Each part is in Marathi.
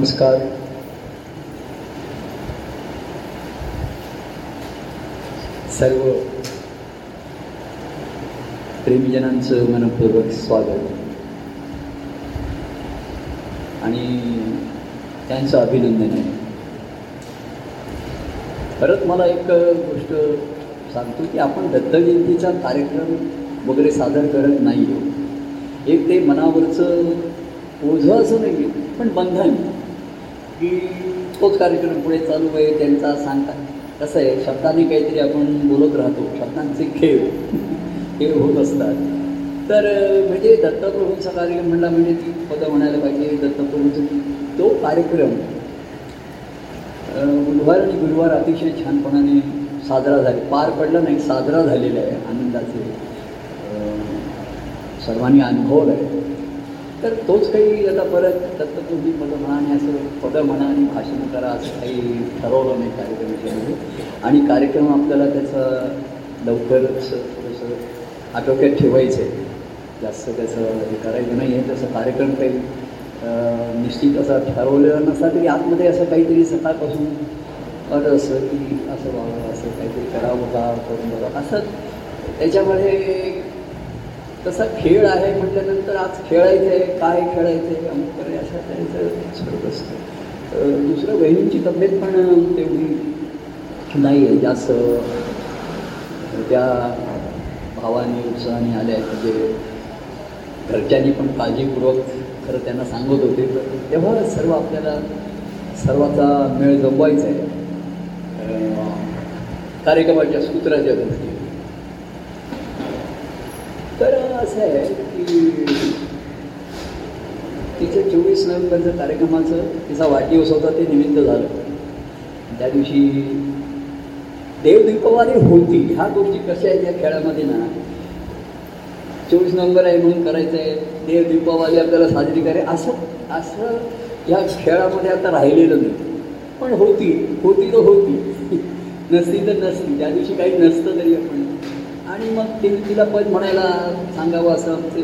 नमस्कार. सर्व प्रेमीजनांचं मनपूर्वक स्वागत. आणि त्यांचं अभिनंदन आहे. परत मला एक गोष्ट सांगतो की आपण दत्तजयंतीचा कार्यक्रम वगैरे सादर करत नाही एक ते मनावरचं ओझं असं नाही पण बंधन. की तोच कार्यक्रम पुढे चालू आहे त्यांचा सांगता कसं आहे शब्दांनी काहीतरी आपण बोलत राहतो शब्दांचे खेळ हे होत असतात. तर म्हणजे दत्तप्रभूंचा कार्यक्रम म्हणला म्हणजे ती पदं म्हणायला पाहिजे दत्तप्रभूंचं. तो कार्यक्रम बुधवार आणि गुरुवार अतिशय छानपणाने साजरा झाले. पार पडला नाही साजरा झालेला आहे आनंदाचे सर्वांनी अनुभवलं आहे. तर तोच काही आता परत तत्त्वज्ञी मला म्हणा आणि असं पदं म्हणा आणि भाषण करा असं काही ठरवलं नाही कार्यक्रमाच्यामध्ये आणि कार्यक्रम आपल्याला त्याचं लवकरच थोडंसं आटोक्यात ठेवायचं आहे जास्त त्याचं हे करायचं नाही आहे. तसं कार्यक्रम काही निश्चित असा ठरवलेला नसला तरी आतमध्ये असं काहीतरी सकाळपासून वाटत असं की असं व्हावं असं काहीतरी करावं का करून बघा. असं त्याच्यामध्ये तसा खेळ आहे म्हटल्यानंतर आज खेळायचं आहे काय खेळायचं आहे अमुक करे अशा त्यांचं स्वरूप असतं. दुसरं बहिणींची तब्येत पण तेवढी नाही आहे जास्त. त्या भावाने उत्साहाने आल्या आहेत. म्हणजे घरच्यांनी पण काळजीपूर्वक खरं त्यांना सांगत होते. तर तेव्हा सर्व आपल्याला सर्वाचा मेळ जमवायचा आहे. कार्यक्रमाच्या सूत्राच्या गोष्टी तर असं आहे की तिचं चोवीस नोव्हेंबरचं कार्यक्रमाचं तिचा वाढदिवस होता ते निमित्त झालं. त्या दिवशी देवदीपवारी होती. ह्या गोष्टी कशा आहेत या खेळामध्ये ना? चोवीस नोव्हेंबर आहे म्हणून करायचं आहे देव आपल्याला साजरी करे. असं असं या खेळामध्ये आता राहिलेलं नाही. पण होती. होती तर होती. नसती तर नसती. त्या दिवशी काही नसतं तरी आपण आणि मग ती तिला पद म्हणायला सांगावं असं आमचे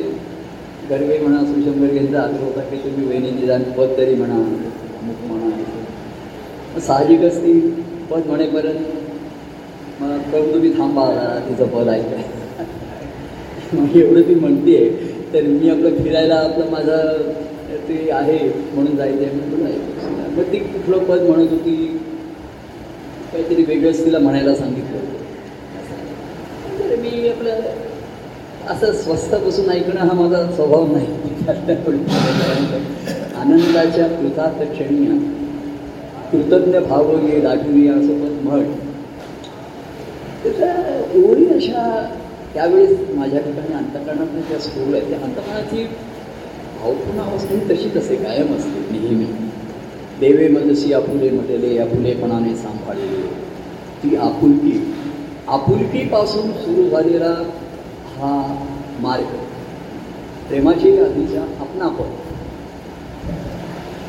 गर्वे म्हणा सुशंकर यांचा आग्रह होता की तुम्ही वहिनी निदान पद तरी म्हणा अमुक म्हणा. साहजिकच ती पद म्हणेपर्यंत मला करून तुम्ही थांबा तिचं पद ऐकाय मग एवढं ती म्हणते तर मी आपलं फिरायला आपलं माझं ते आहे म्हणून जायचं आहे म्हणून मग ती कुठलं पद म्हणत होती काहीतरी वेगळंच तिला म्हणायला सांगितलं. होतं मी आपलं असं स्वस्त बसून ऐकणं हा माझा स्वभाव नाही. आनंदाच्या कृतात क्षणी कृतज्ञ भाव ये दाटूया असं पण म्हण. त्याच्या एवढी अशा त्यावेळेस माझ्या ठिकाणी अंतकरणातल्या ज्या स्कूल आहे त्या अंतकरणाची भावपूर्ण अवस्था ही तशीच असते कायम असते नेहमी. देवे मनसी आपुले म्हटलेले आपुलेपणाने सांभाळले. ती आपुलकी आपुलकीपासून सुरू झालेला हा मार्ग प्रेमाची आधीच्या आपणापण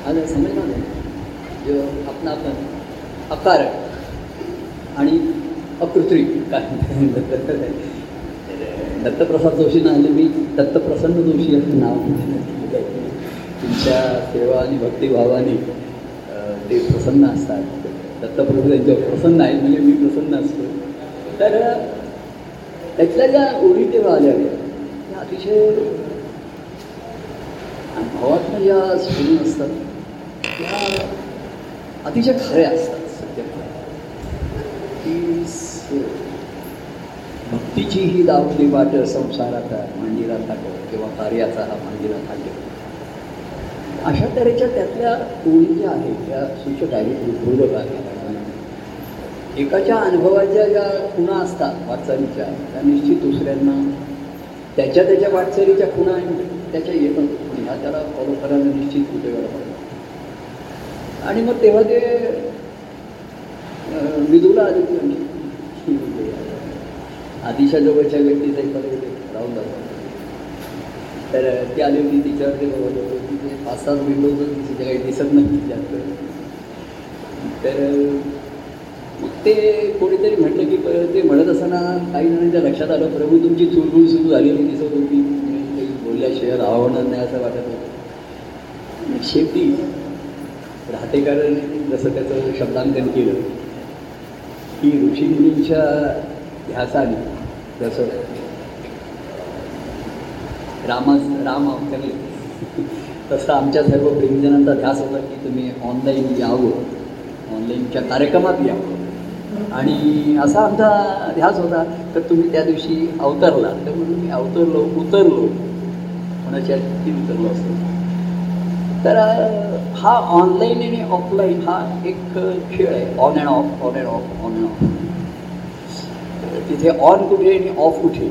आणि समजणार नाही जो आपणापण अकारक आणि अकृत्रिम काय दत्तप्रसाद जोशींना आले मी दत्तप्रसन्न जोशी असं नाव तुमच्या सेवा आणि भक्तिभावाने ते प्रसन्न असतात. दत्तप्रभू त्यांच्यावर प्रसन्न आहेत म्हणजे मी प्रसन्न असतो. तर त्यातल्या ज्या ओळी तेव्हा आल्या त्या अतिशय भावात्म ज्या स्फुरण असतात त्या अतिशय खऱ्या असतात सत्य की भक्तीची ही दावली वाट संसाराचा मांडीला थाट किंवा कार्याचा हा मांडीला थाट अशा तऱ्हेच्या त्यातल्या ओळी ज्या आहेत त्या सूचक आहेत उद्बोधक आहेत. एकाच्या अनुभवाच्या ज्या खुणा असतात वाटचालीच्या त्या निश्चित दुसऱ्यांना त्याच्या त्याच्या वाटचालीच्या खुणा त्याच्या येतात ह्या त्याला फॉलो करायला निश्चित उपयोगाला पडतात आणि मग तेव्हा ते विदूला आदित्य आधीच्या जवळच्या व्यक्तीचा एखाद्या राहून जातात तर ती आली होती तिच्यावर ते बघत होतो. की ते पाच सात विंडोज तिच्या काही दिसत नाही जास्त तर ते कोणीतरी म्हटलं की ते म्हणत असताना काही जणांच्या लक्षात आलं प्रभू तुमची चुळबुळ सुरू झालेली दिसत होती काही बोलल्याशिवाय आवडणार नाही असं वाटत होतं. शेवटी राहतेकरांनी जसं त्याचं शब्दांकन केलं की ऋषीमुनींच्या ध्यासाने जसं रामास राम अवतरले तसं आमच्या सर्व प्रेमजनांचा ध्यास होता की तुम्ही ऑनलाईन यावं ऑनलाईनच्या कार्यक्रमात यावं. आणि असा आमचा ध्यास होता तर तुम्ही त्या दिवशी अवतरला. तर म्हणून मी अवतरलो उतरलो. कोणाच्या ती उतरलो असतो. तर हा ऑनलाईन आणि ऑफलाईन हा एक खेळ आहे. On and off on and off on and off तिथे ऑन कुठे आणि ऑफ कुठे?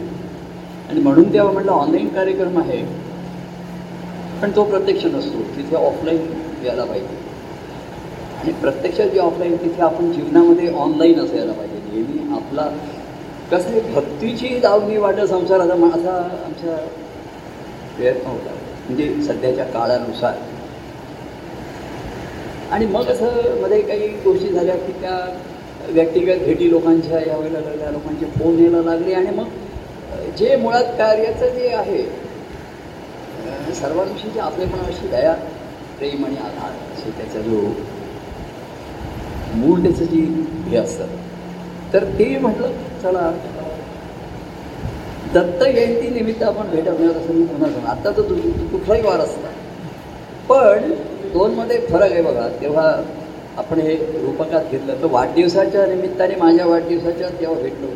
आणि म्हणून तेव्हा म्हटलं ऑनलाईन कार्यक्रम आहे. पण तो प्रत्यक्ष नसतो. तिथे ऑफलाईन यायला पाहिजे. आणि प्रत्यक्षात जे ऑफलाईन तिथे आपण जीवनामध्ये ऑनलाईन असायला पाहिजे. नेहमी आपला कसं भक्तीची दावणी वाटत संसाराचा मा- असा आमचा प्रयत्न होता. म्हणजे सध्याच्या काळानुसार. आणि मग असं मध्ये काही गोष्टी झाल्या की त्या व्यक्तिगत भेटी लोकांच्या यावेळेला लागल्या लोकांचे फोन यायला लागले आणि मग जे मुळात कार्याचं जे आहे अ, सर्वांविषयी जे अशी दया प्रेम आणि आधार असे त्याचा जो मूळ त्याचं जी हे असतं. तर ते म्हटलं चला. दत्त जयंती निमित्त आपण भेटवणार असं मी पुन्हा सांग आता तर तु- कुठलाही वार असता पण दोनमध्ये फरक आहे बघा. तेव्हा आपण हे रूपकात घेतलं तर वाढदिवसाच्या निमित्ताने माझ्या वाढदिवसाच्या तेव्हा भेटलो.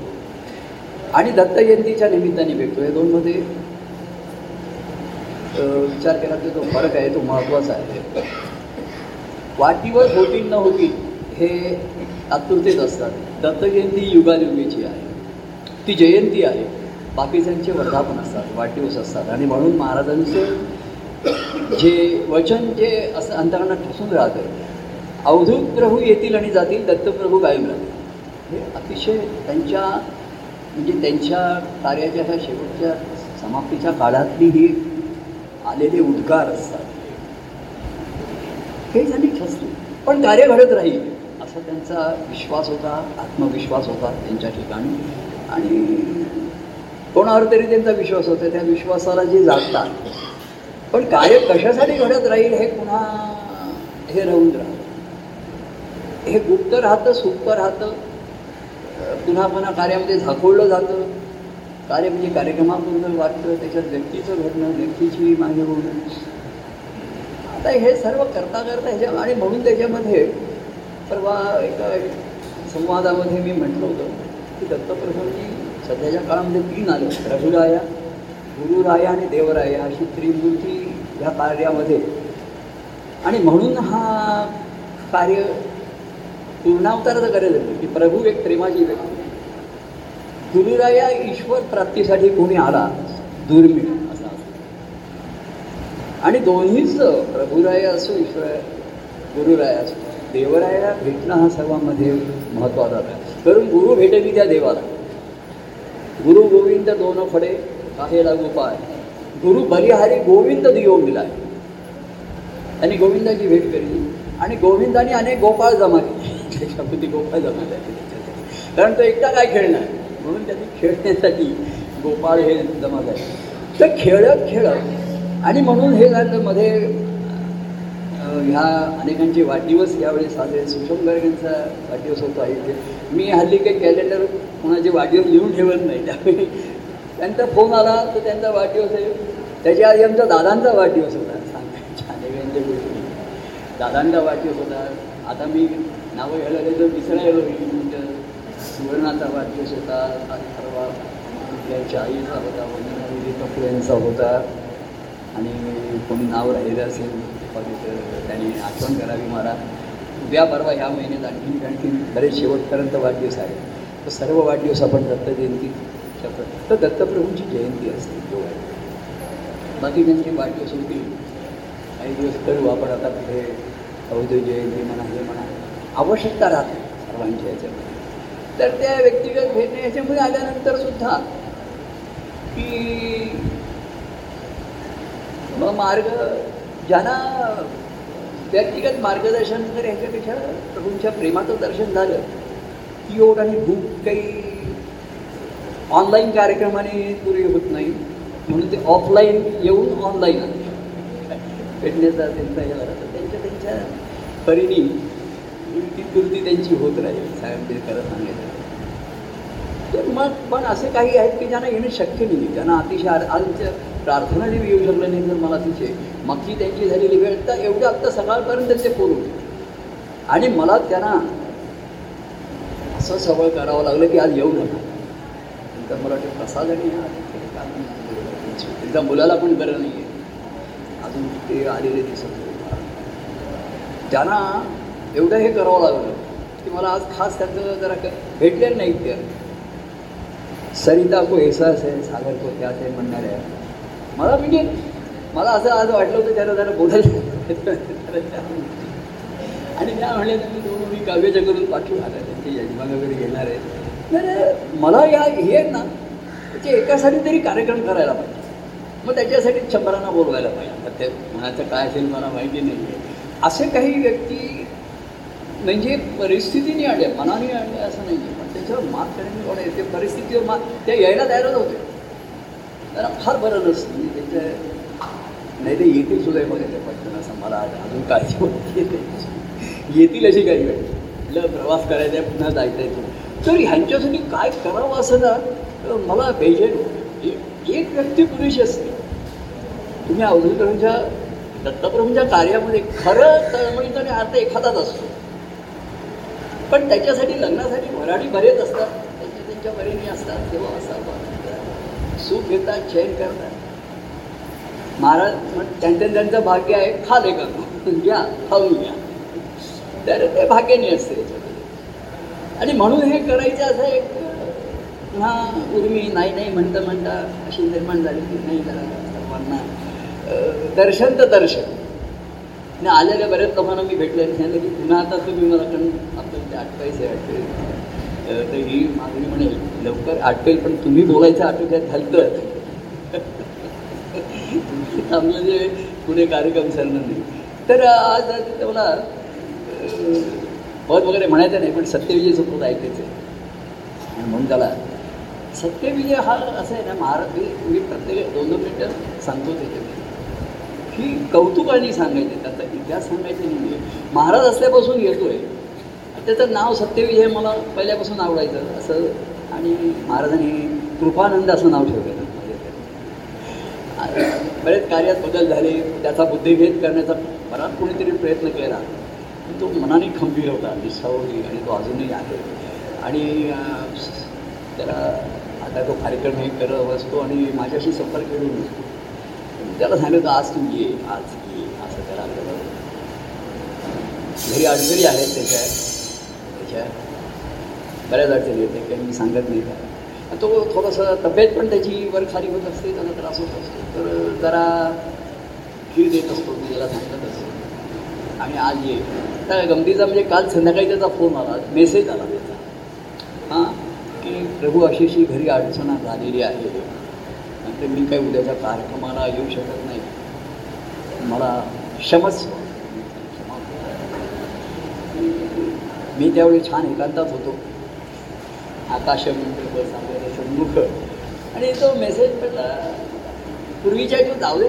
आणि दत्त जयंतीच्या निमित्ताने भेटतो हे दोनमध्ये विचार केला तर जो फरक आहे तो महत्त्वाचा आहे. वाढदिवस होतील न होतील. हे आतुरतेत असतात. दत्तजयंती युगायुगीची आहे. ती जयंती आहे. बाकीच्यांचे वर्धापन असतात वाढदिवस असतात. आणि म्हणून महाराजांचं जे वचन जे असं अंतरांना ठसून राहतं अवधूत प्रभू येतील आणि जातील दत्तप्रभू कायम राहतील. हे अतिशय त्यांच्या म्हणजे त्यांच्या कार्याच्या ह्या शेवटच्या समाप्तीच्या काळातली ही आलेले उद्गार असतात. हे त्यांनी ठसले पण कार्य घडत राहील. असा त्यांचा विश्वास होता आत्मविश्वास होता त्यांच्या ठिकाणी. आणि कोणावर तरी त्यांचा विश्वास होता त्या विश्वासाला जे जातात पण कार्य कशासाठी घडत राहील हे पुन्हा हे राहून राहतं. हे गुप्त राहतं सुप्त राहतं. पुन्हा पुन्हा कार्यामध्ये झाकोळलं जातं. कार्य म्हणजे कार्यक्रमाबद्दल वाटतं त्याच्यात व्यक्तीचं घडणं व्यक्तीची मागे होणं. आता हे सर्व करता करता ह्याच्या आणि म्हणून त्याच्यामध्ये परवा एका संवादामध्ये मी म्हटलं होतं की दत्तप्रभूंनी सध्याच्या काळामध्ये तीन आले रघुराया गुरुराया आणि देवराया अशी त्रिमूर्ती ह्या कार्यामध्ये. आणि म्हणून हा कार्य पूर्णावताराचं कार्य झालं की प्रभू एक प्रेमाची व्यक्ती. गुरुराया ईश्वर प्राप्तीसाठी कोणी आला दुर्मिळ असा असतो. आणि दोन्हीच प्रभुराय असो ईश्वर गुरुराया असो देवरायाला भेटणं हा सर्वांमध्ये महत्त्वाचा आहे. कारण गुरु भेटली त्या देवाला? गुरु गोविंद दोन फडे आहे गोपाळ गुरु बलिहारी गोविंद दियो मिलाय. आणि गोविंदाची भेट केली आणि गोविंदाने अनेक गोपाळ जमा केले. त्याच्यामध्ये गोपाळ जमा झाले. कारण तो एकटा काय खेळणार? म्हणून त्यांनी खेळण्यासाठी गोपाळ हे जमा झाले. तर खेळत खेळत आणि म्हणून हे झालं मध्ये ह्या अनेकांचे वाढदिवस यावेळी साजरे. सुषम गर्ग यांचा वाढदिवस होतो आहे मी हल्ली काही कॅलेंडर कोणाचे वाढदिवस लिहून ठेवत नाही. त्यावेळी त्यांचा फोन आला तर त्यांचा वाढदिवस आहे. त्याच्या आधी आमचा दादांचा वाढदिवस होता. सांगायच्या अनेकांच्या गोष्टी. दादांचा वाढदिवस होता. आता मी नावं घ्यायला गेलं तर विसरायला होईल म्हणजे सुवर्णाचा वाढदिवस होता. आणि परवा आईचा होता. वंदना कपूर यांचा होता. आणि कोणी नाव राहिलं असेल कधी तर त्यांनी आठवण करावी मला. उद्या परवा ह्या महिन्यात आणखी आणखी बरेच शेवटपर्यंत वाढदिवस आहे तर सर्व वाढदिवस आपण दत्त जयंती तर दत्तप्रभूंची जयंती असते जो आहे. बाकी त्यांचे वाढदिवस होतील काही दिवस करू आपण आता पुढे. अवधूत जयंती म्हणा हे म्हणा. आवश्यकता राहते सर्वांच्या याच्यामध्ये. तर त्या व्यक्तिगत भेटणे याच्यामध्ये आल्यानंतर सुद्धा की मग मार्ग ज्यांना व्यक्तिगत मार्गदर्शन तर ह्याच्यापेक्षा प्रभूंच्या प्रेमाचं दर्शन झालं की योग आणि भूक काही ऑनलाईन कार्यक्रमाने पुरे होत नाही. म्हणून ते ऑफलाईन येऊन ऑनलाईन भेटण्याचा त्यांचा हे तर त्यांच्या त्यांच्या परिणी ती कृती त्यांची होत राहील साहेब ते खरं सांगायचं. तर मग पण असे काही आहेत की ज्यांना येणं शक्य नाही त्यांना अतिशय आमच्या आजच्या प्रार्थना देवी येऊ शकलं नाही तर मला तिथे मागची त्यांची झालेली वेळ तर एवढं आत्ता सकाळपर्यंत ते करू आणि मला त्यांना असं सवय करावं लागलं की आज येऊ नका. नंतर मला वाटतं प्रसाद आणि आज एकदा मुलाला पण बरं नाही आहे अजून ते आलेले दिसत त्यांना एवढं हे करावं लागलं की मला आज खास त्यांचं जरा भेटले भेटलेलं नाही त्या सरिता को एहसास आहे सागर को क्या ते म्हणणाऱ्या मला म्हणजे मला असं आज वाटलं होतं त्याला जरा बोलायचं आणि त्या म्हणले तुम्ही दोन मी काव्याच्या करून पाठवू आता त्यांचे यजमान घेणार आहे तर मला या हे आहेत ना त्याचे एकासाठी तरी कार्यक्रम करायला पाहिजे. मग त्याच्यासाठी शंभरांना बोलवायला पाहिजे. ते मनाचं काय असेल मला माहिती नाही. आहे असे काही व्यक्ती म्हणजे परिस्थितीने आले मनाने आणले असं नाही. आहे पण त्याच्यावर मात करणे कोण आहे. ते परिस्थितीवर मात ते यायला तयारच होते. त्यांना फार बरं नसतं. म्हणजे त्याच्या नाही ते येतील सुद्धा बघायचं पटकन असं मला अजून काळजी वाटते येतील अशी काही वेळ म्हटलं प्रवास करायचा आहे, पुन्हा जायचं आहे तर ह्यांच्यासाठी काय करावं असं ना तर मला बेजेन एक एक व्यक्ती पुरेशी असते. तुम्ही अवधूतच्या दत्तप्रभूंच्या कार्यामध्ये खरं तळमळीचा आणि अर्थ एखादाच असतो. पण त्याच्यासाठी लग्नासाठी वराडी बरेच असतात. त्यांच्या त्यांच्या बरेनी असतात तेव्हा असा सुख घेतात चैन करतात महाराज म्हण- त्यांचं त्यांचं भाग्य आहे खाले का घ्या खाऊन घ्या. तर ते भाग्याने असते आणि म्हणून हे करायचं असं एक पुन्हा उर्मी नाही नाही म्हणता म्हणता अशी निर्माण झाली की नाही जरा सर्वांना दर्शन तर दर्शन. आणि आलेल्या बऱ्याच लोकांना मी भेटले आणि सांगितलं की पुन्हा आता तुम्ही मला कारण आपल्याला ते आठवायचं आहे तर ही मागणी म्हणेल लवकर आठवेल पण तुम्ही बोलायचं आठवड्यात घालतं थांबलं जे म्हणजे पुढे कार्यक्रम चालणार नाही तर आज मला पद वगैरे म्हणायचं नाही पण सत्यविजयचं पद ऐकायचं आहे. आणि म्हणून त्याला सत्यविजय हा असं आहे ना महाराज मी मी प्रत्येक दोन दोन मिनटं सांगतो त्याच्यामध्ये ही कौतुकाने सांगायचे त्याचा इतिहास सांगायचे नाही. महाराज असल्यापासून येतोय. त्याचं नाव सत्यविजय मला पहिल्यापासून आवडायचं असं. आणि महाराजांनी कृपानंद असं नाव ठेवलेलं बरेच कार्यात बदल झाले त्याचा बुद्धिभेद करण्याचा बराच कोणीतरी प्रयत्न केला. पण तो मनाने खंबीर होता निष्ठावली आणि तो अजूनही आहे. आणि त्याला आता तो कार्यक्रम हे करत असतो आणि माझ्याशी संपर्क करून असतो त्याला सांगितलं आज तू ये आज ये असं त्याला आपल्याला घरी अडचणी आहेत त्याच्या. त्याच्या बऱ्याच अडचणी येते काही मी सांगत नाही का? तो थोडंसं तब्येत पण त्याची वर खाली होत असते त्याला त्रास होत असतो. तर जरा खीर देत असतो मी त्याला सांगत असतो. आणि आज ये. त्या गमतीचा म्हणजे काल संध्याकाळी त्याचा फोन आला मेसेज आला त्याचा. हां की प्रभू अशीशी घरी अडचण झालेली आहे. नंतर मी काही उद्याच्या कार्यक्रमाला येऊ शकत नाही. मला क्षमस्व क्षमा करा. मी त्यावेळी छान एकांतात होतो. आकाशमंत्र बस आपल्याला सन्मुख आणि तो मेसेज पडला पूर्वीच्या तो जाऊ दे.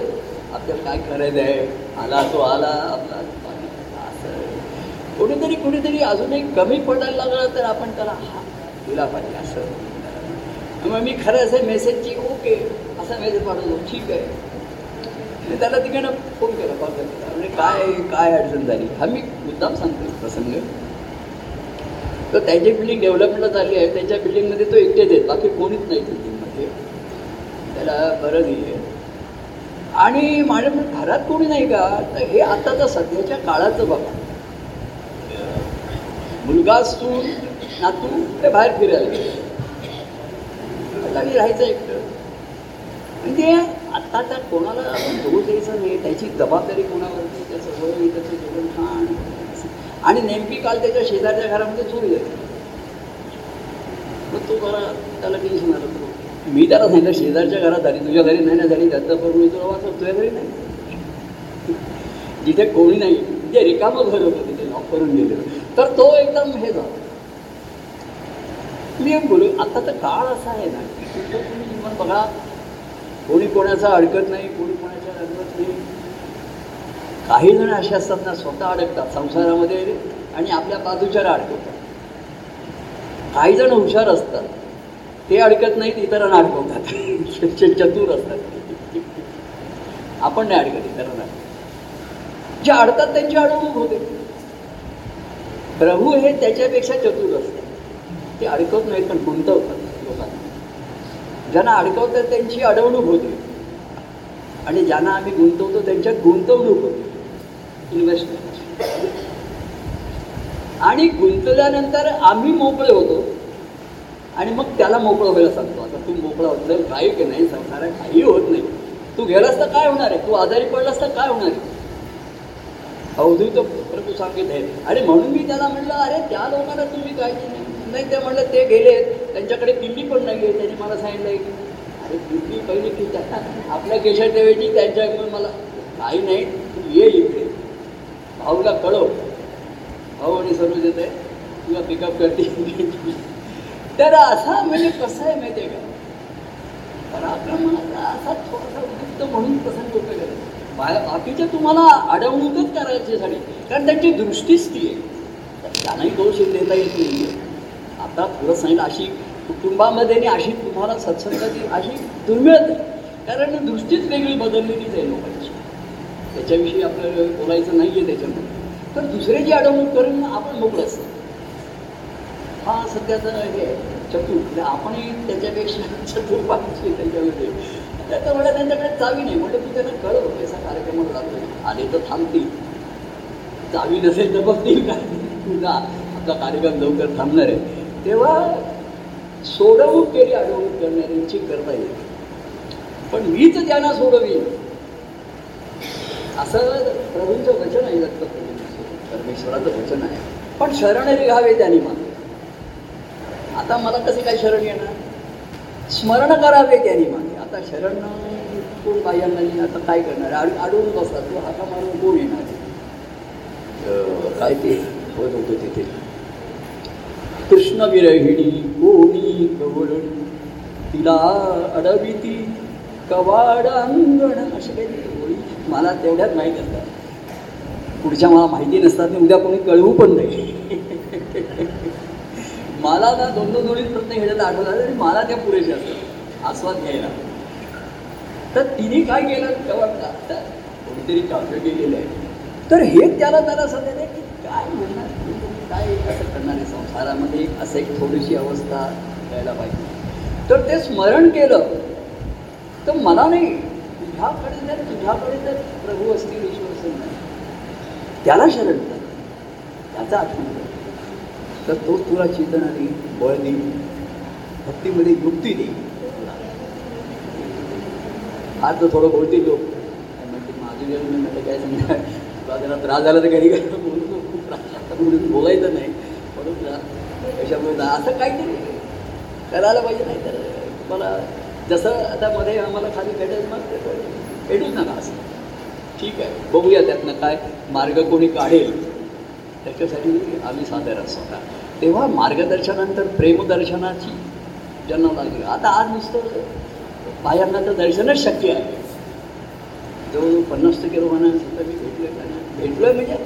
आपल्याला काय करायचं आहे? आला तो आला आपला असं. कुठेतरी कोणीतरी अजूनही कमी पडायला लागला तर आपण त्याला हा दिला पाहिजे असं. मग मी खरं असं मेसेजची ओके. असा मेसेज पाठवतो ठीक आहे. मी त्याला तिकडनं फोन केला कॉल केला म्हणजे काय काय अडचण झाली? हा मी मुद्दाम सांगतो प्रसंग. तर त्याची बिल्डिंग डेव्हलपमेंट झाली आहे त्याच्या बिल्डिंगमध्ये तो एकटेच आहेत बाकी कोणीच नाही बिल्डिंगमध्ये म्हणजे त्याला बरं नाही आहे आणि माझ्या म्हणजे घरात कोणी नाही का? तर हे आताचं सध्याच्या काळाचं बघा. मुलगा असून नातू ते बाहेर फिरायला गेले. आणि राहायचं एकटं. म्हणजे आता त्या कोणाला दोष द्यायचा नाही. त्याची जबाबदारी कोणावरती त्याचं वय त्याचं जीवन खाण आणि नेमकी काल त्याच्या शेजारच्या घरामध्ये चोरी झाली. मग तो जरा त्याला टेन्शन आलं तो मी त्याला सांगितलं शेजारच्या घरात झाली तुझ्या घरी नाही ना झाली त्याचा पण मी तुला वाचव तुझ्या घरी नाही. जिथे कोणी नाही जे रिकामं घर होतं तिथे लॉक करून गेलेलं तर तो एकदम हे झाला. मी एक बोलू आता तर काळ असा आहे ना की तुम्ही जीवन बघा. कोणी कोणाचा अडकत नाही कोणी कोणाच्या अडकत नाही. काही जण असे असतात ना स्वतः अडकतात संसारामध्ये आणि आपल्या बाजूच्याला अडकवतात काही जण हुशार असतात. ते अडकत नाहीत इतरांना अडकवतात. चतुर असतात. आपण नाही अडकत इतरांना. जे अडतात त्यांची अडवणूक होते. प्रभू हे त्याच्यापेक्षा चतुर असतात. ते अडकवत नाहीत पण गुंतवतात लोकांना. ज्यांना अडकवतात त्यांची अडवणूक होते. आणि ज्यांना आम्ही गुंतवतो त्यांच्यात गुंतवणूक होते. इन्व्हेस्टमेंट आणि गुंतल्यानंतर आम्ही मोकळे होतो. आणि मग त्याला मोकळं व्हायला सांगतो. आता तू मोकळा होत जर काही की नाही संसारात काही होत नाही. तू गेलास तर काय होणार आहे? तू आजारी पडलास तर काय होणार आहे? अवधूत तू सांगित आहे. आणि म्हणून मी त्याला म्हणलं अरे त्या लोकांना तुम्ही काय नाही ते म्हणलं ते गेले. त्यांच्याकडे किल्ली पण नाही आहे. त्यांनी मला सांगितलं की अरे किल्ली पहिली की त्या आपल्या केशर ठेवायची त्यांच्याकडून मला काही नाही. तू ये भाऊला कळव. भाऊ आणि सर्व देत आहे तुला पिकअप करते तर असा म्हणजे कसं आहे माहिती आहे का? पराक्रमाचा असा थोडासा उद्युक्त म्हणून प्रसंग उपयोग आहे बाकीच्या तुम्हाला अडवणूकच करायच्यासाठी कारण त्यांची दृष्टीच ती आहे. तर त्यांनाही दोष देता येत नाही आता थोडं सांगितलं अशी कुटुंबामध्ये आणि अशी तुम्हाला सत्संगाची अशी दुर्मिळत आहे. कारण दृष्टीच वेगळी बदललेलीच आहे लोकांची त्याच्याविषयी आपल्याला बोलायचं नाही आहे त्याच्यामध्ये. तर दुसऱ्याची अडवणूक करून आपण मोकळं असतं हा सध्याचा हे चतुर म्हणजे आपणही त्याच्यापेक्षा चतुर पाहिजे त्याच्यामध्ये. त्याचं म्हणलं त्यांच्याकडे चावी नाही. म्हणजे तू त्यांना कळव कसा कार्यक्रमात जातो आले तर थांबतील चावी नसेल तर बघतील काय तुझा आपला कार्यक्रम लवकर थांबणार आहे. तेव्हा सोडवणूक केली अडवणूक करणाऱ्यांची करता येईल पण मीच त्यांना सोडवीन. असं प्रभूंचं वचन आहे दत्त परमेश्वराचं वचन आहे. पण शरण निघावे त्यांनी मला. आता मला कसे काय शरण येणार? स्मरण करावे त्यांनी मागे आता शरण कोण बाह्यांना आता काय करणार? आड अडवून बसतात. तो हाका मारून कोण येणार? काय ते? होत होतं तिथे. कृष्ण विरहिणी कोणी गवळण तिला अडविती कवाड अंगण असे काही मला तेवढ्यात माहीत असतात. पुढच्या मला माहिती नसतात आणि उद्या कोणी कळवू पण नाही. मला ना दोन दोन दोन्ही प्रश्न घेण्याचा आठवला आणि मला त्या पुरेशा असतात. आस्वाद घ्यायला. तर तिने काय केलं तेव्हा कोणीतरी काव्य केलेलं आहे. तर हे त्याला त्याला सध्या नाही की काय म्हणणार काय असं करणार आहे संसारामध्ये? असं एक थोडीशी अवस्था द्यायला पाहिजे. तर ते स्मरण केलं. तर मला नाही. तुझ्याकडे तर तुझ्याकडे तर प्रभू असतील ईश्वर असेल त्याला शरण कर. त्याचा आठवण तर तो तुला चेतनाने बळ देईल. भक्तीमध्ये युक्ती देईल. आज तर थोडं बोलते लोक म्हणते माझं जन्म मी म्हटलं काय सांगणार? तुला जरा त्रास झाला तर घरी काय बोलतो खूप त्रास म्हणून बोलायचं नाही. म्हणून जा. कशामुळे जा? असं काहीतरी. करायला पाहिजे नाही तर मला जसं आता मध्ये आम्हाला खाली भेटेल मग भेटूच नका असं. ठीक आहे बघूया त्यातनं काय मार्ग कोणी काढेल. त्याच्यासाठी आम्ही सादर असतो तेव्हा मार्गदर्शनानंतर प्रेमदर्शनाची जन्म लागली. आता आज नुसतं बायांना तर दर्शनच शक्य आहे. जो पन्नास टक्के लोकांना मी मी आहे त्यांना आहे म्हणजे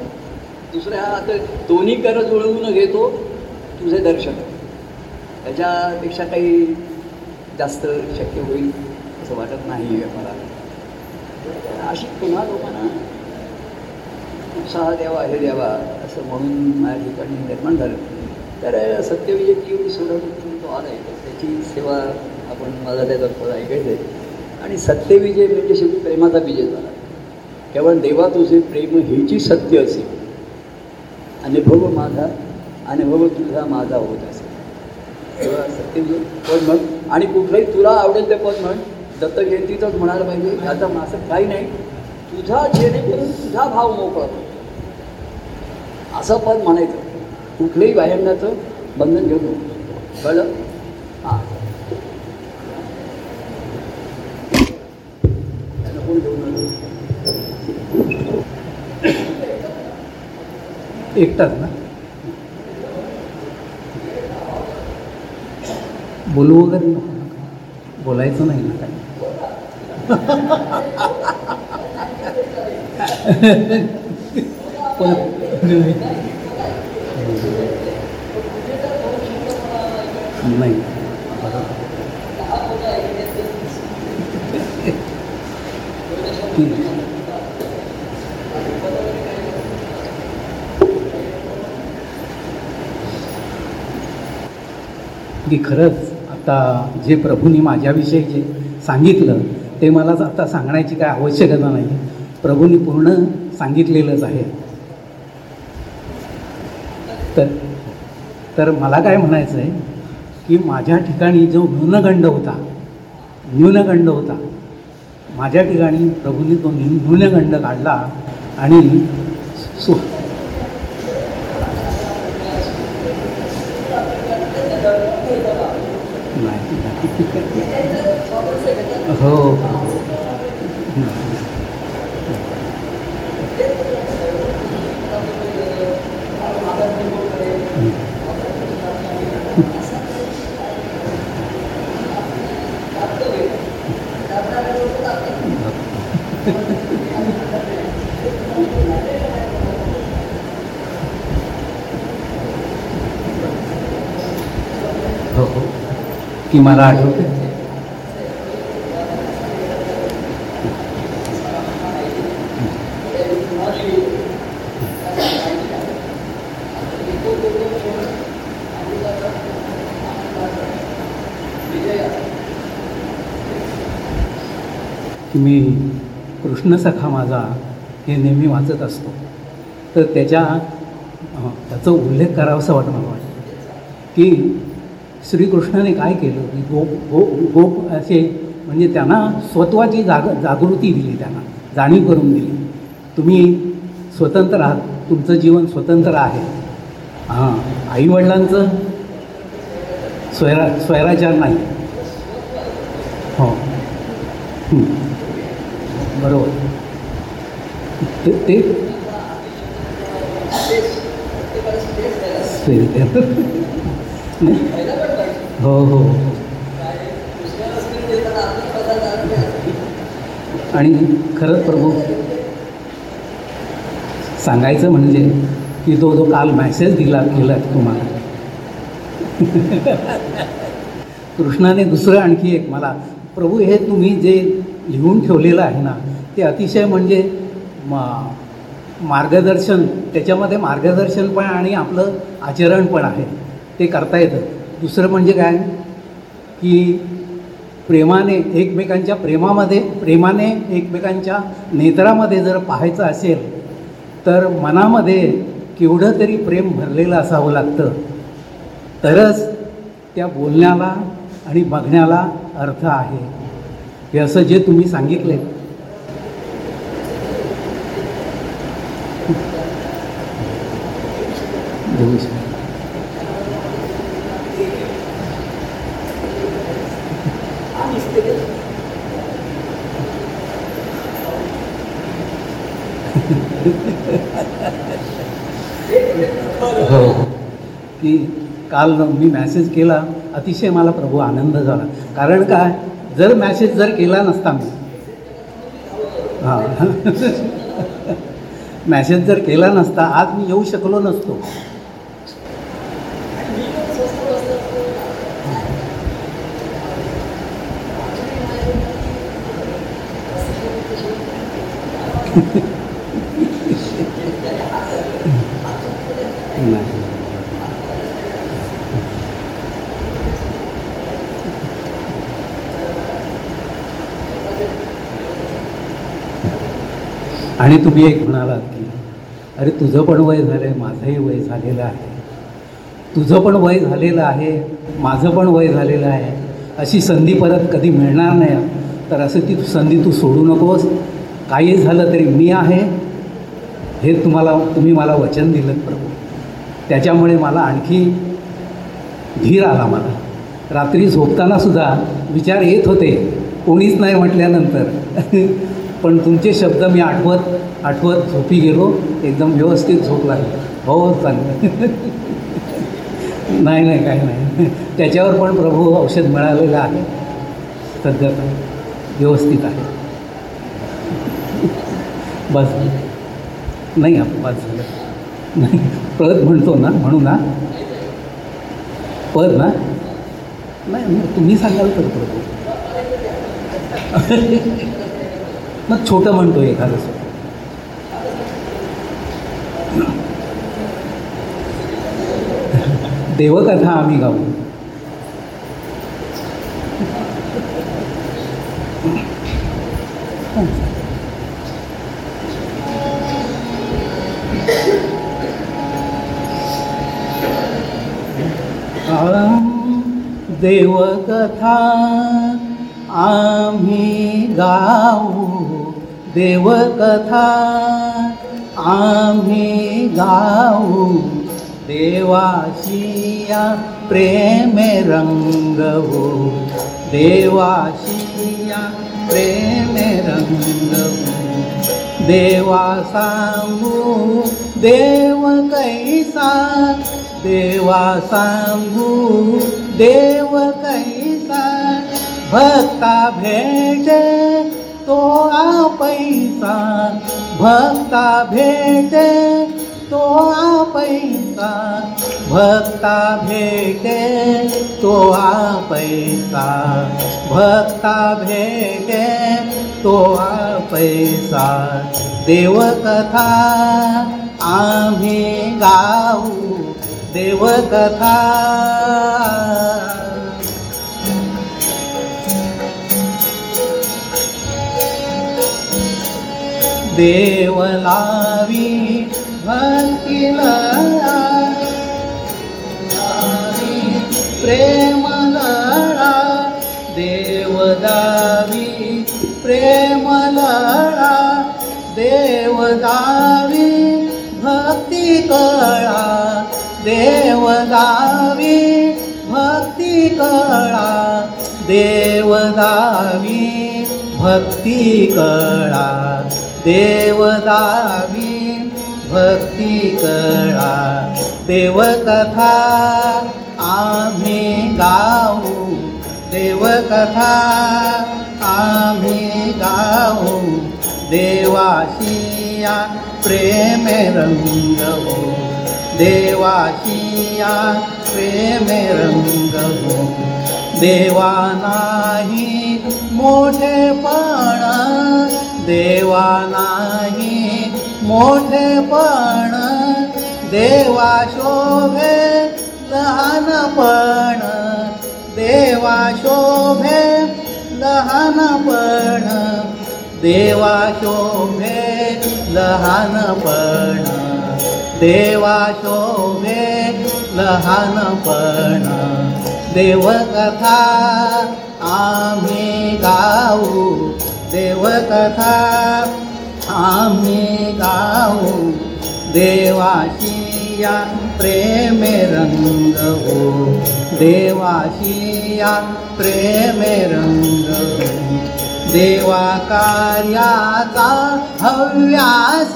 दुसऱ्या आता दोन्ही कर जुळवून घेतो तुझे दर्शन. त्याच्यापेक्षा काही जास्त शक्य होईल असं वाटत नाही आहे मला. अशी पुन्हा लोकांना उत्साह द्यावा हे द्यावा असं म्हणून माझ्या ठिकाणी निर्माण झालं. तर सत्यविजय एवढी सोडवणूक तो आला आहे तर त्याची सेवा आपण मला त्याचा थोडा ऐकायचं आहे. आणि सत्यविजय म्हणजे शेवटी प्रेमाचा विजय झाला. केवळ देवा तुझे प्रेम हेची सत्य असेल अनुभव माझा अनुभव तुझा माझा होत असे. तेव्हा सत्यविजय पण मग आणि कुठलंही तुला आवडेल ते पद म्हण. दत्त जयंतीतच म्हणायला पाहिजे. याचा असं काही नाही. तुझा जेणेकरून तुझा भाव मोकळा असं पद म्हणायचं. कुठलंही बाहेरण्याचं बंधन घेऊ नको. कळलं? हां. कोण एकटाच ना? बोलू वगैरे नको? बोलायचं नाही ना काय पण नाही. की खरंच आता जे प्रभूंनी माझ्याविषयी जे सांगितलं ते मला आता सांगण्याची काय आवश्यकता नाही. प्रभूंनी पूर्ण सांगितलेलंच आहे. तर तर मला काय म्हणायचं आहे की माझ्या ठिकाणी जो न्यूनगंड होता न्यूनगंड होता माझ्या ठिकाणी प्रभूंनी तो न्यूनगंड काढला आणि सु नाही हो. हो हो. की मला आठवते मी कृष्णसखा माझा हे नेहमी वाचत असतो. तर त्याच्या त्याचा उल्लेख करावासा वाटतं मला. वाटतं की श्रीकृष्णाने काय केलं? की गोप गो गोप असे म्हणजे त्यांना स्वत्वाची जाग जागृती दिली त्यांना जाणीव करून दिली. तुम्ही स्वतंत्र आहात तुमचं जीवन स्वतंत्र आहे. हां आईवडिलांचं स्वैरा स्वैराचार नाही हो हं. बरोबर ते ते. हो हो. आणि खरंच प्रभू सांगायचं म्हणजे की तो जो काल मॅसेज दिला केला तुम्हाला. कृष्णाने दुसरं आणखी एक मला प्रभू हे तुम्ही जे लिहून ठेवलेलं आहे ना ते अतिशय म्हणजे मा मार्गदर्शन त्याच्यामध्ये मार्गदर्शन पण आणि आपलं आचरण पण आहे. ते करता येतं. दुसरं म्हणजे काय? की प्रेमाने एकमेकांच्या प्रेमामध्ये प्रेमाने एकमेकांच्या नेत्रामध्ये जर पाहायचं असेल तर मनामध्ये केवढं तरी प्रेम भरलेलं असावं लागतं. तरच त्या बोलण्याला आणि बघण्याला अर्थ आहे. हे असं जे तुम्ही सांगितले हो हो. की काल मी मॅसेज केला अतिशय मला प्रभू आनंद झाला. कारण काय? जर मॅसेज जर केला नसता मी. हां. मॅसेज जर केला नसता आज मी येऊ शकलो नसतो. आणि तुम्ही एक म्हणालात की अरे तुझं पण वय झालं आहे माझंही वय झालेलं आहे. तुझं पण वय झालेलं आहे माझं पण वय झालेलं आहे. अशी संधी परत कधी मिळणार नाही. तर असं ती संधी तू सोडू नकोस. काही झालं तरी मी आहे. हे तुम्हाला तुम्ही मला वचन दिलं प्रभू. त्याच्यामुळे मला आणखी धीर आला मला. रात्री झोपताना सुद्धा विचार येत होते. कोणीच नाही म्हटल्यानंतर. पण तुमचे शब्द मी आठवत आठवत झोपी गेलो. एकदम व्यवस्थित झोप लागली. हो चांगलं नाही नाही काही नाही. त्याच्यावर पण प्रभू औषध मिळालेलं आहे. सध्या व्यवस्थित आहे. बस. नाही आप बस झालं. नाही पद म्हणतो ना म्हणू ना. पद ना. नाही मग तुम्ही सांगाल तर करतो मग छोटं म्हणतो एखादं. देवकथा आम्ही गाऊ. देवकथा. आम्ही गाऊ देवकथा. आम्ही गाऊ देवाशिया प्रेमे रंगवू. देवाशिया प्रेमे रंगवू. देवा सांगू देव कैसा देवा सांगू देव कैसा भक्ता भेट तो आ पैसा भक्ता भेटे तो आ पैसा भक्ता भेटे तो आ पैसा भक्ता भेटे तो आ पैसा देवकथा आम्ही गाऊ देवकथा. देवलावी भक्तीला. प्रेम लढा देवदावी प्रेम लढा देवदावी भक्ती कळा. देव गावी भक्ती कळा. देव गावी भक्ती कळा. देवदावी भक्ती कळा. देवकथा आम्ही गाऊ. देवकथा आम्ही गाऊ. देवाशिया प्रेम रंगवू हो. देवाशिया प्रेमे रंगवू देवा नाही मोठेपणा देवा नाही मोठेपण देवा शोभे लहानपण. देवा शोभे लहानपण. देवा शोभे लहानपण. देवा शोभे लहानपण. देवकथा आम्ही गाऊ. देवकथा आम्ही गाऊ. देवाशिया प्रेमे रंगवू. देवाशिया प्रेमे रंगवू. देवा कार्याचा हव्यास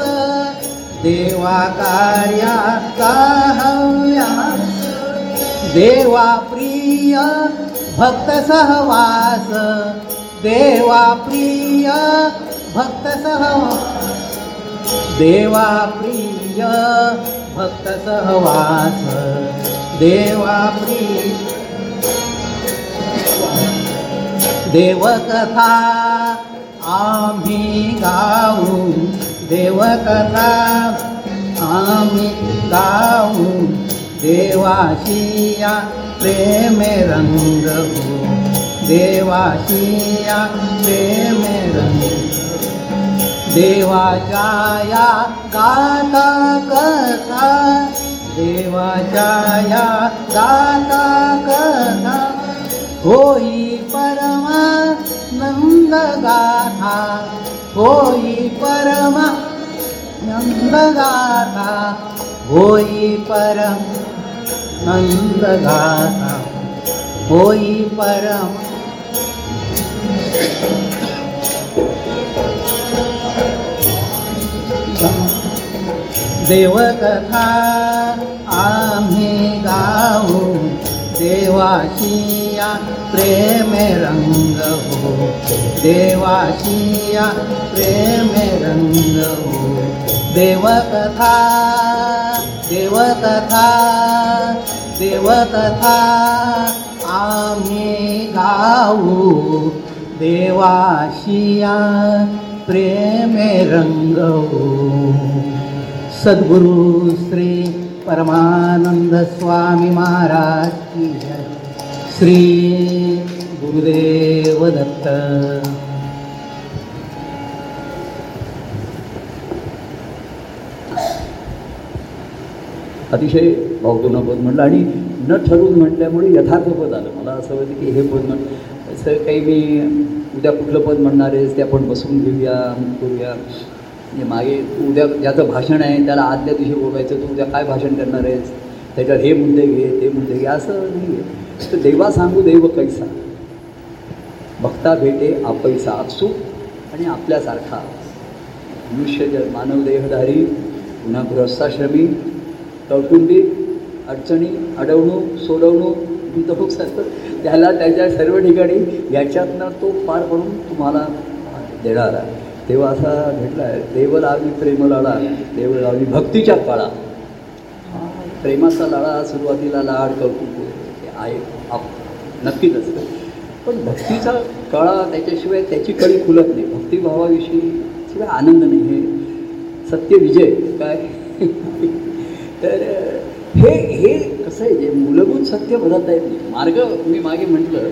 देवा कार्याचा हव्या देवा प्रिय भक्त सहवास. देवा प्रिय भक्त सहवास. देवा प्रिय भक्त सहवास. देवा प्रिय. देवकथा आम्ही गाऊ. देवकथा आम्ही गाऊ देवाशिया प्रेमे देवाशिया प्रेमे कथा देवाच्या या गाता कथा होई परमा होयि परम नन्दगाथा होयि पर नन्दगाता होयि परम देवकथा आम्ही गाऊ। देवाशिया प्रेमे रंग हो. देवाशिया प्रेमे रंगवू हो. देवकथा देवकथा देवकथा आम्ही गाऊ. देवाशिया प्रेमे हो. सद्गुरु श्री परमानंद स्वामी महाराज की जय। श्री गुरुदेव दत्त। अतिशय भावपूर्ण पद म्हटलं आणि न ठरवून म्हटल्यामुळे यथार्थ पद आलं. मला असं वाटतं की हे पद म्हण असं काही मी उद्या कुठलं पद म्हणणार आहेस ते आपण बसून घेऊया करूया. म्हणजे मागे उद्या ज्याचं भाषण आहे त्याला आदल्या दिवशी बोलायचं तू उद्या काय भाषण करणार आहेस? त्याच्यात हे मुद्दे घे ते मुद्दे घे असं नाही आहे तर देवा सांगू देव कैसा भक्ता भेटे आपैसा अपसूक आणि आपल्यासारखा. मनुष्य जर मानव देहधारी पुन्हा गृहस्थाश्रमी कौटुंबिक अडचणी अडवणूक सोडवणूक गुंतवणूक असतं त्याला त्याच्या सर्व ठिकाणी याच्यातनं तो पार पडून तुम्हाला देणार आहे. तेव्हा असा भेटला आहे देव लावी प्रेम लाडा देव लावी भक्तीच्या काळा प्रेमाचा लाळा सुरुवातीला लाड कौतुक हे आहे आप नक्कीच असतं. पण भक्तीचा कळा त्याच्याशिवाय त्याची कळी खुलत नाही. भक्तिभावाविषयी शिवाय आनंद नाही हे सत्य विजय काय? तर हे हे कसं आहे जे मूलभूत सत्य बदलता येत नाही. मार्ग मी मागे म्हटलं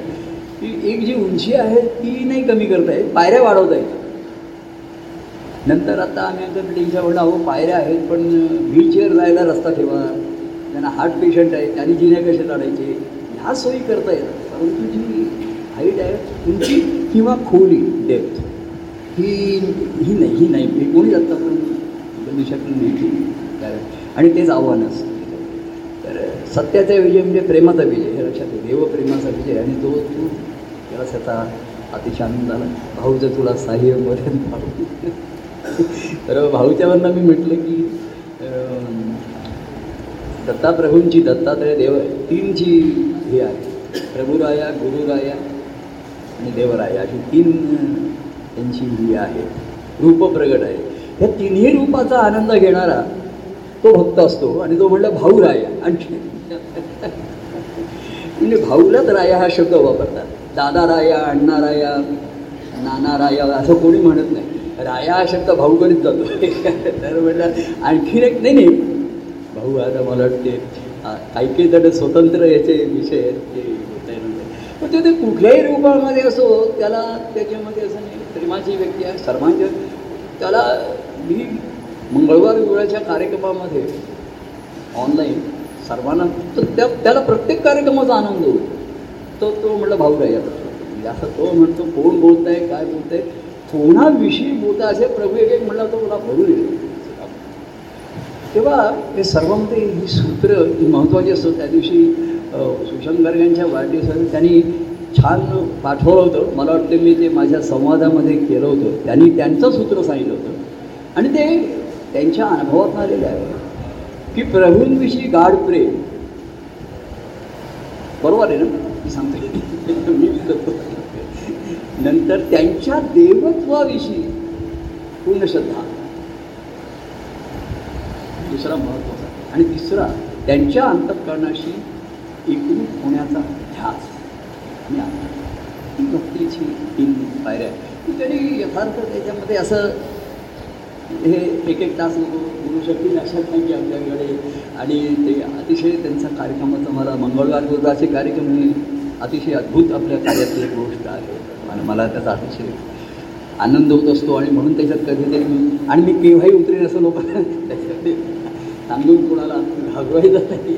की एक जी उंची आहे ती नाही कमी करता येत पायऱ्या वाढवता येतात. नंतर आता आम्ही आमच्या बिल्डिंगच्या म्हणलं अहो पायऱ्या आहेत पण व्हीलचेअर जायला रस्ता ठेवा. त्यांना हार्ट पेशंट आहे त्यांनी जिने कसे लढायचे ह्या सोयी करता येतात. परंतु जी हाईट आहे उंची किंवा खोली डेप्थ ही ही नाही ही नाही. ही कोणी आत्तापर्यंत पण शकलं नाही. कारण आणि तेच आव्हान असतं. तर सत्याचा विजय म्हणजे प्रेमाचा विजय. हे लक्षात देव देवप्रेमाचा विजय. आणि तो तू त्याला त्याचा अतिशय आनंद आला भाऊ जर तुला साह्य मदत भाऊ तर भाऊच्यावरनं मी म्हटलं की दत्ताप्रभूंची दत्तात्रय देव तीनची हे आहे. प्रभुराया गुरुराया आणि देवराया. अशी तीन त्यांची ही आहे. रूप प्रगट आहे. ह्या तिन्ही रूपाचा आनंद घेणारा तो भक्त असतो आणि तो म्हणला भाऊ राया आणखी. म्हणजे भाऊलाच राया हा शब्द वापरतात. दादा राया अण्णा राया नाना राया असं कोणी म्हणत नाही. राया हा शब्द भाऊकडीच जातो तर म्हटलं आणखीन एक नाही नाही भाऊ आता मला वाटते काही काही जण स्वतंत्र याचे विषय आहेत ते बोलता येणार पण ते ते कुठल्याही रूपामध्ये असो त्याला त्याच्यामध्ये असं नाही प्रेमाची व्यक्ती आहे सर्वांच्या त्याला मी मंगळवार वेळाच्या कार्यक्रमामध्ये ऑनलाईन सर्वांना तर त्या त्याला प्रत्येक कार्यक्रमाचा आनंद होतो तो तो म्हटलं भाऊ राया म्हणजे असं तो म्हणतो कोण बोलत आहे काय बोलत आहे कोणाविषयी बोलत असे प्रभू एक एक म्हणला तो मला भरून येतो तेव्हा हे सर्वांमध्ये ही सूत्र ही महत्त्वाची असतं. त्या दिवशी अ, सुशांत गर्ग यांच्या त्यांनी छान पाठवलं होतं. मला वाटतं मी ते माझ्या संवादामध्ये केलं होतं. त्यांनी त्यांचं सूत्र सांगितलं होतं. आणि ते त्यांच्या अनुभवात आलेलं आहे. की प्रभूंविषयी गाढ प्रेम. बरोबर आहे ना? मी सांगतो मी करतो नंतर त्यांच्या देवत्वाविषयी पूर्ण श्रद्धा. दुसरा महत्त्वाचा आणि तिसरा त्यांच्या अंतःकरणाशी एकूण होण्याचा ध्यास आणि ही भक्तीची तीन पायऱ्या आहेत. की तरी यथार्थ त्याच्यामध्ये असं हे एक एक तास नको बोलू शकतील अशात नाही की आपल्याकडे. आणि ते अतिशय त्यांचा कार्यक्रमाचा मला मंगळवार गुरुवारचे कार्यक्रम हे अतिशय अद्भुत आपल्या कार्यातली गोष्ट आहे. आणि मला त्याचा अतिशय आनंद होत असतो आणि म्हणून त्याच्यात कधीतरी मी आणि मी केव्हाही उतरेन असं लोकांना त्याच्यामध्ये सांगून कोणाला घाबरवायचं नाही.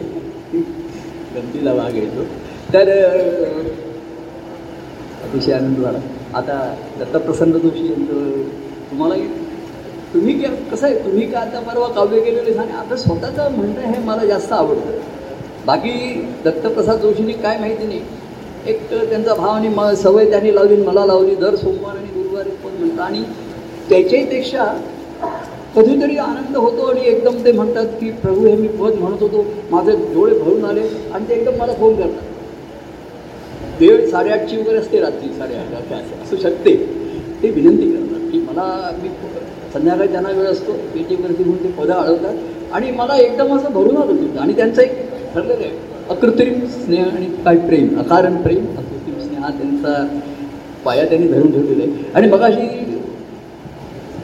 गमतीला भाग येतो तर अतिशय आनंद झाला. आता दत्तप्रसन्न जोशी यांचं तुम्हालाही तुम्ही काय कसं आहे? तुम्ही का आता परवा काव्य केलेले आणि आता स्वतःचं म्हणणं हे मला जास्त आवडतं. बाकी दत्तप्रसाद जोशींनी काय माहिती नाही. एक तर त्यांचा भाव आणि म सवय त्यांनी लावली आणि मला लावली. दर सोमवार आणि गुरुवारी पण म्हणतं? आणि त्याच्याहीपेक्षा कधीतरी आनंद होतो आणि एकदम ते म्हणतात की प्रभू हे मी पद म्हणत होतो. माझे डोळे भरून आले. आणि ते एकदम मला फोन करतात. वेळ साडेआठची वगैरे असते रात्री साडेआठ असं असू शकते. ते विनंती करतात की मला मी संध्याकाळी त्यांना वेळ असतो पेटीवरती म्हणून ते पदं अडवतात आणि मला एकदम असं भरून आलं होतं आणि त्यांचं एक ठरलेलं आहे. अकृत्रिम स्नेह आणि काय प्रेम अकारण प्रेम अकृत्रिम स्नेह हा त्यांचा पाया त्यांनी धरून ठेवलेला आहे. आणि मग अशी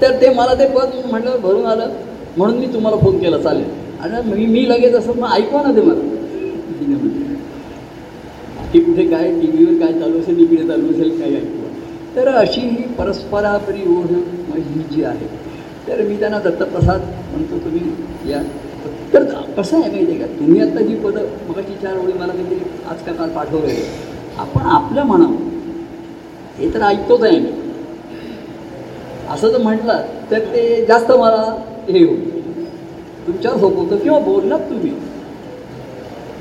तर ते मला ते पद म्हटलं भरून आलं म्हणून मी तुम्हाला फोन केला चालेल. आणि मी मी लगेच असं मग ऐकवा ना ते मला. की कुठे काय? टी व्हीवर काय चालू असेल इकडे चालू असेल काय ऐकू तर अशी ही परस्परापरी ओढ ही जी आहे तर मी त्यांना दत्तप्रसाद म्हणतो तुम्ही या. तर कसं आहे माहिती आहे का? तुम्ही आता जी पदं मगाची चार ओळी मला काहीतरी आज का काल पाठवलं आहे आपण आपलं म्हणावं हे तर ऐकतोच आहे मी. असं जर म्हटलं तर ते जास्त मला हे होईल. तुमच्यावर सोपवतं किंवा बोललात तुम्ही.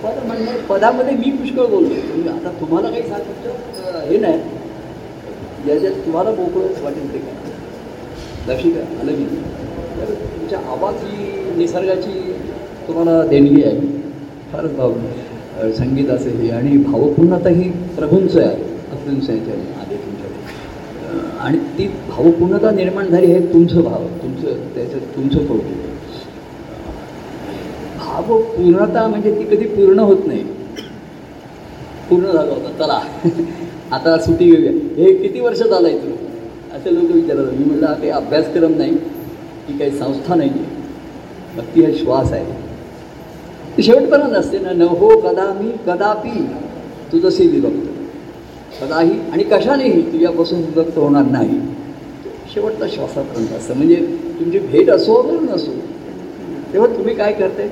पद म्हणजे पदामध्ये मी पुष्कळ बोललो तुम्ही म्हणजे आता तुम्हाला काही सांगायचं हे नाही. ज्याच्यात तुम्हाला मोकळं वाटेल ते काय लक्षी काय आलं मी तर तुमच्या आवाज ही निसर्गाची तुम्हाला देणगी आहे. फारच भाव संगीत संगीताचं हे आणि भावपूर्णता ही प्रभूंचं आहे अफूंचं आहे त्या आधी तुमच्याकडे आणि ती भावपूर्णता निर्माण झाली हे तुमचं भाव तुमचं त्याचं तुमचं कौतुक भावपूर्णता म्हणजे ती कधी पूर्ण होत नाही. पूर्ण झालं होतं चला. आता सुटी घेऊया. हे किती वर्ष झालं आहे तुला असे लोक विचारत मी म्हटलं काही अभ्यासक्रम नाही ती काही संस्था नाही आहे भक्ती हा श्वास आहे. शेवटपर्यंत असते ना न हो कदा मी कदापि तुझंसे विभक्त. कदाही आणि कशानेही तुझ्यापासून विभक्त होणार नाही. शेवटचा श्वासापर्यंत असतं. म्हणजे तुमची भेट असो अगर नसो तेव्हा तुम्ही काय करते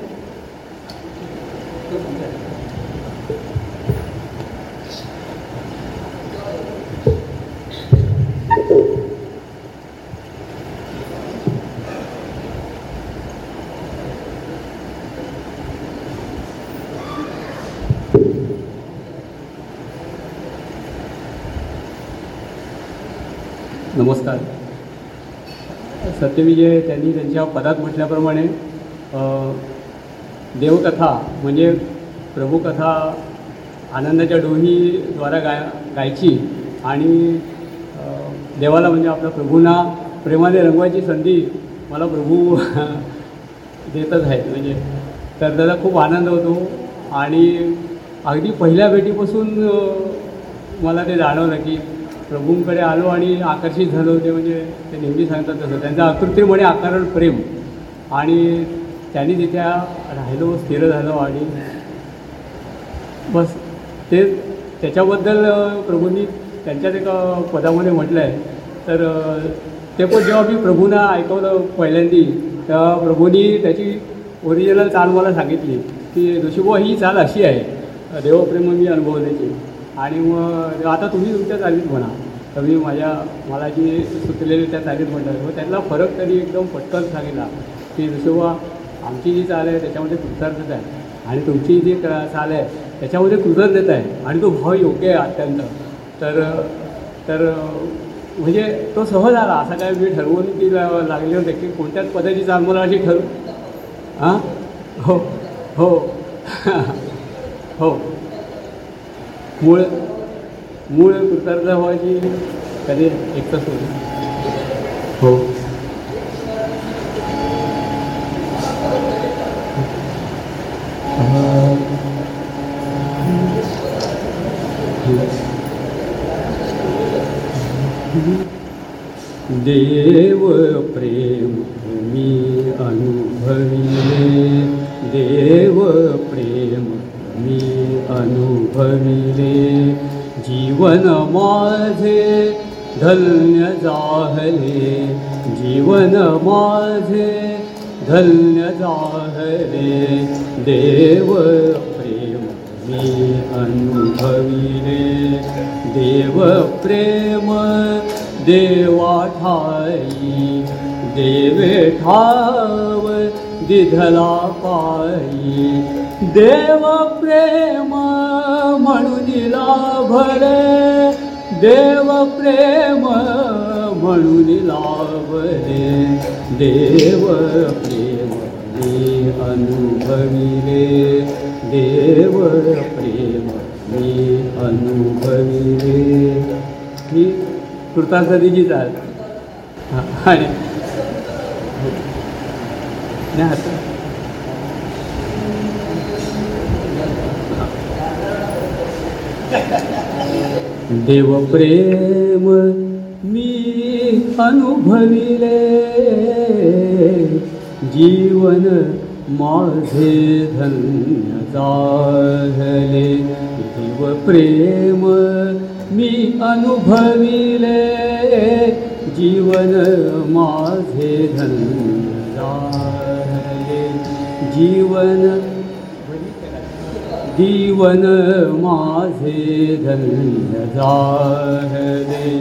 नमस्कार. सत्यविजय त्यांनी त्यांच्या पदात म्हटल्याप्रमाणे देवकथा म्हणजे प्रभुकथा आनंदाच्या डोहीद्वारा गाय गायची आणि देवाला म्हणजे आपल्या प्रभूंना प्रेमाने रंगवायची संधी मला प्रभू देतच आहेत. म्हणजे तर त्याचा खूप आनंद होतो आणि अगदी पहिल्या भेटीपासून मला ते जाणवलं की प्रभूंकडे आलो आणि आकर्षित झालो ते म्हणजे ते नेहमी सांगतात तसं. त्यांचं आकृतीमुळे आकारण प्रेम. आणि त्यांनी तिथे राहिलो स्थिर झालो आणि बस ते त्याच्याबद्दल प्रभूंनी त्यांच्याच एका पदामध्ये म्हटलं आहे तर ते पण जेव्हा मी प्रभूंना ऐकवलं पहिल्यांदी तेव्हा प्रभूंनी त्याची ओरिजिनल चाल मला सांगितली की ऋषिबुवा ही चाल अशी आहे देवप्रेम मी अनुभवण्याची. आणि मग आता तुम्ही तुमच्या चालीत म्हणा. कवी माझ्या मला जी सुचलेली त्या चालीत म्हणतात. मग त्यांना फरक तरी एकदम पटकन सांगितला. की ऋषिबुवा आमची जी चाल आहे त्याच्यामध्ये कृतार्थता आहे. आणि तुमची जी चाल आहे त्याच्यामध्ये कृतज्ञता आहे. आणि तो भाव योग्य आहे अत्यंत. तर तर म्हणजे तो सहज आला. असा काय मी ठरवून ती लागली लागले होते की कोणत्याच पदाची चाल मला अशी ठरवू हां? हो. हो. हो. मूळ मूळ कृतार्थ व्हायची कधी एकच होती. हो. धन्य जाहले जीवन माझे धन्य जाहले देव प्रेम मी अनुभविले। देव प्रेम देवा ठाई। देवे ठाव दिधला पायी देव प्रेम म्हणून लाभले देव प्रेम म्हणून लाभले देव प्रेम मी अनुभविले. देव प्रेम मी अनुभविले. ही कृतार्थतेचीच आहे. हां आणि नाही आता देवप्रेम मी अनुभविले. जीवन माझे धन्य झाले. देवप्रेम मी अनुभविले. जीवन माझे धन्य झाले. जीवन जीवन माझे धन्य झाले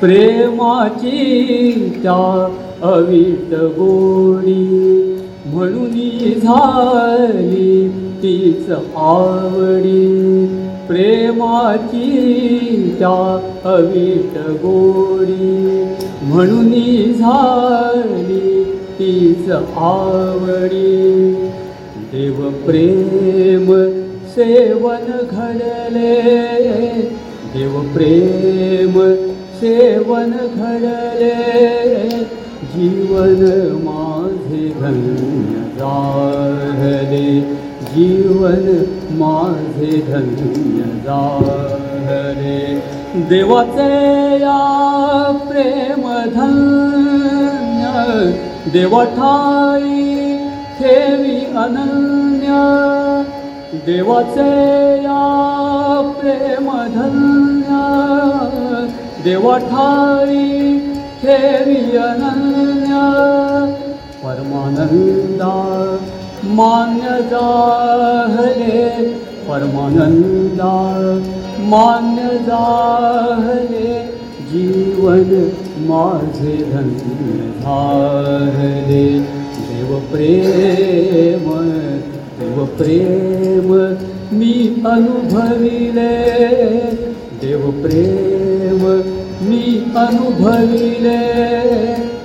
प्रेमाची त्या अवित गोडी म्हणून झाली तीच आवडी. प्रेमाची त्या अविट गोडी म्हणून झाली तीच आवडी. देव प्रेम सेवन घडले देव प्रेम सेवन घडले जीवन माझे धन्य जीवन माझे धन्य झाले देवाचे या प्रेम धन्य। देवठाई ठेवी अनन्य देवाचे या प्रेम धन्य ठेवी अनन्य जाहले परमानंदा मान्य जाहले जीवन माझे धन्य देवप्रेम देवप्रेम मी अनुभविले. देवप्रेम मी अनुभविले.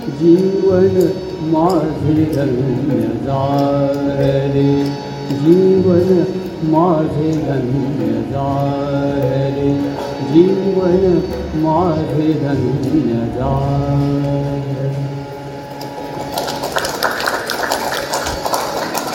जीवन माझे धन्य जाय रे जीवन माझे धन्य जाय रे जीवन माधे धन्यजा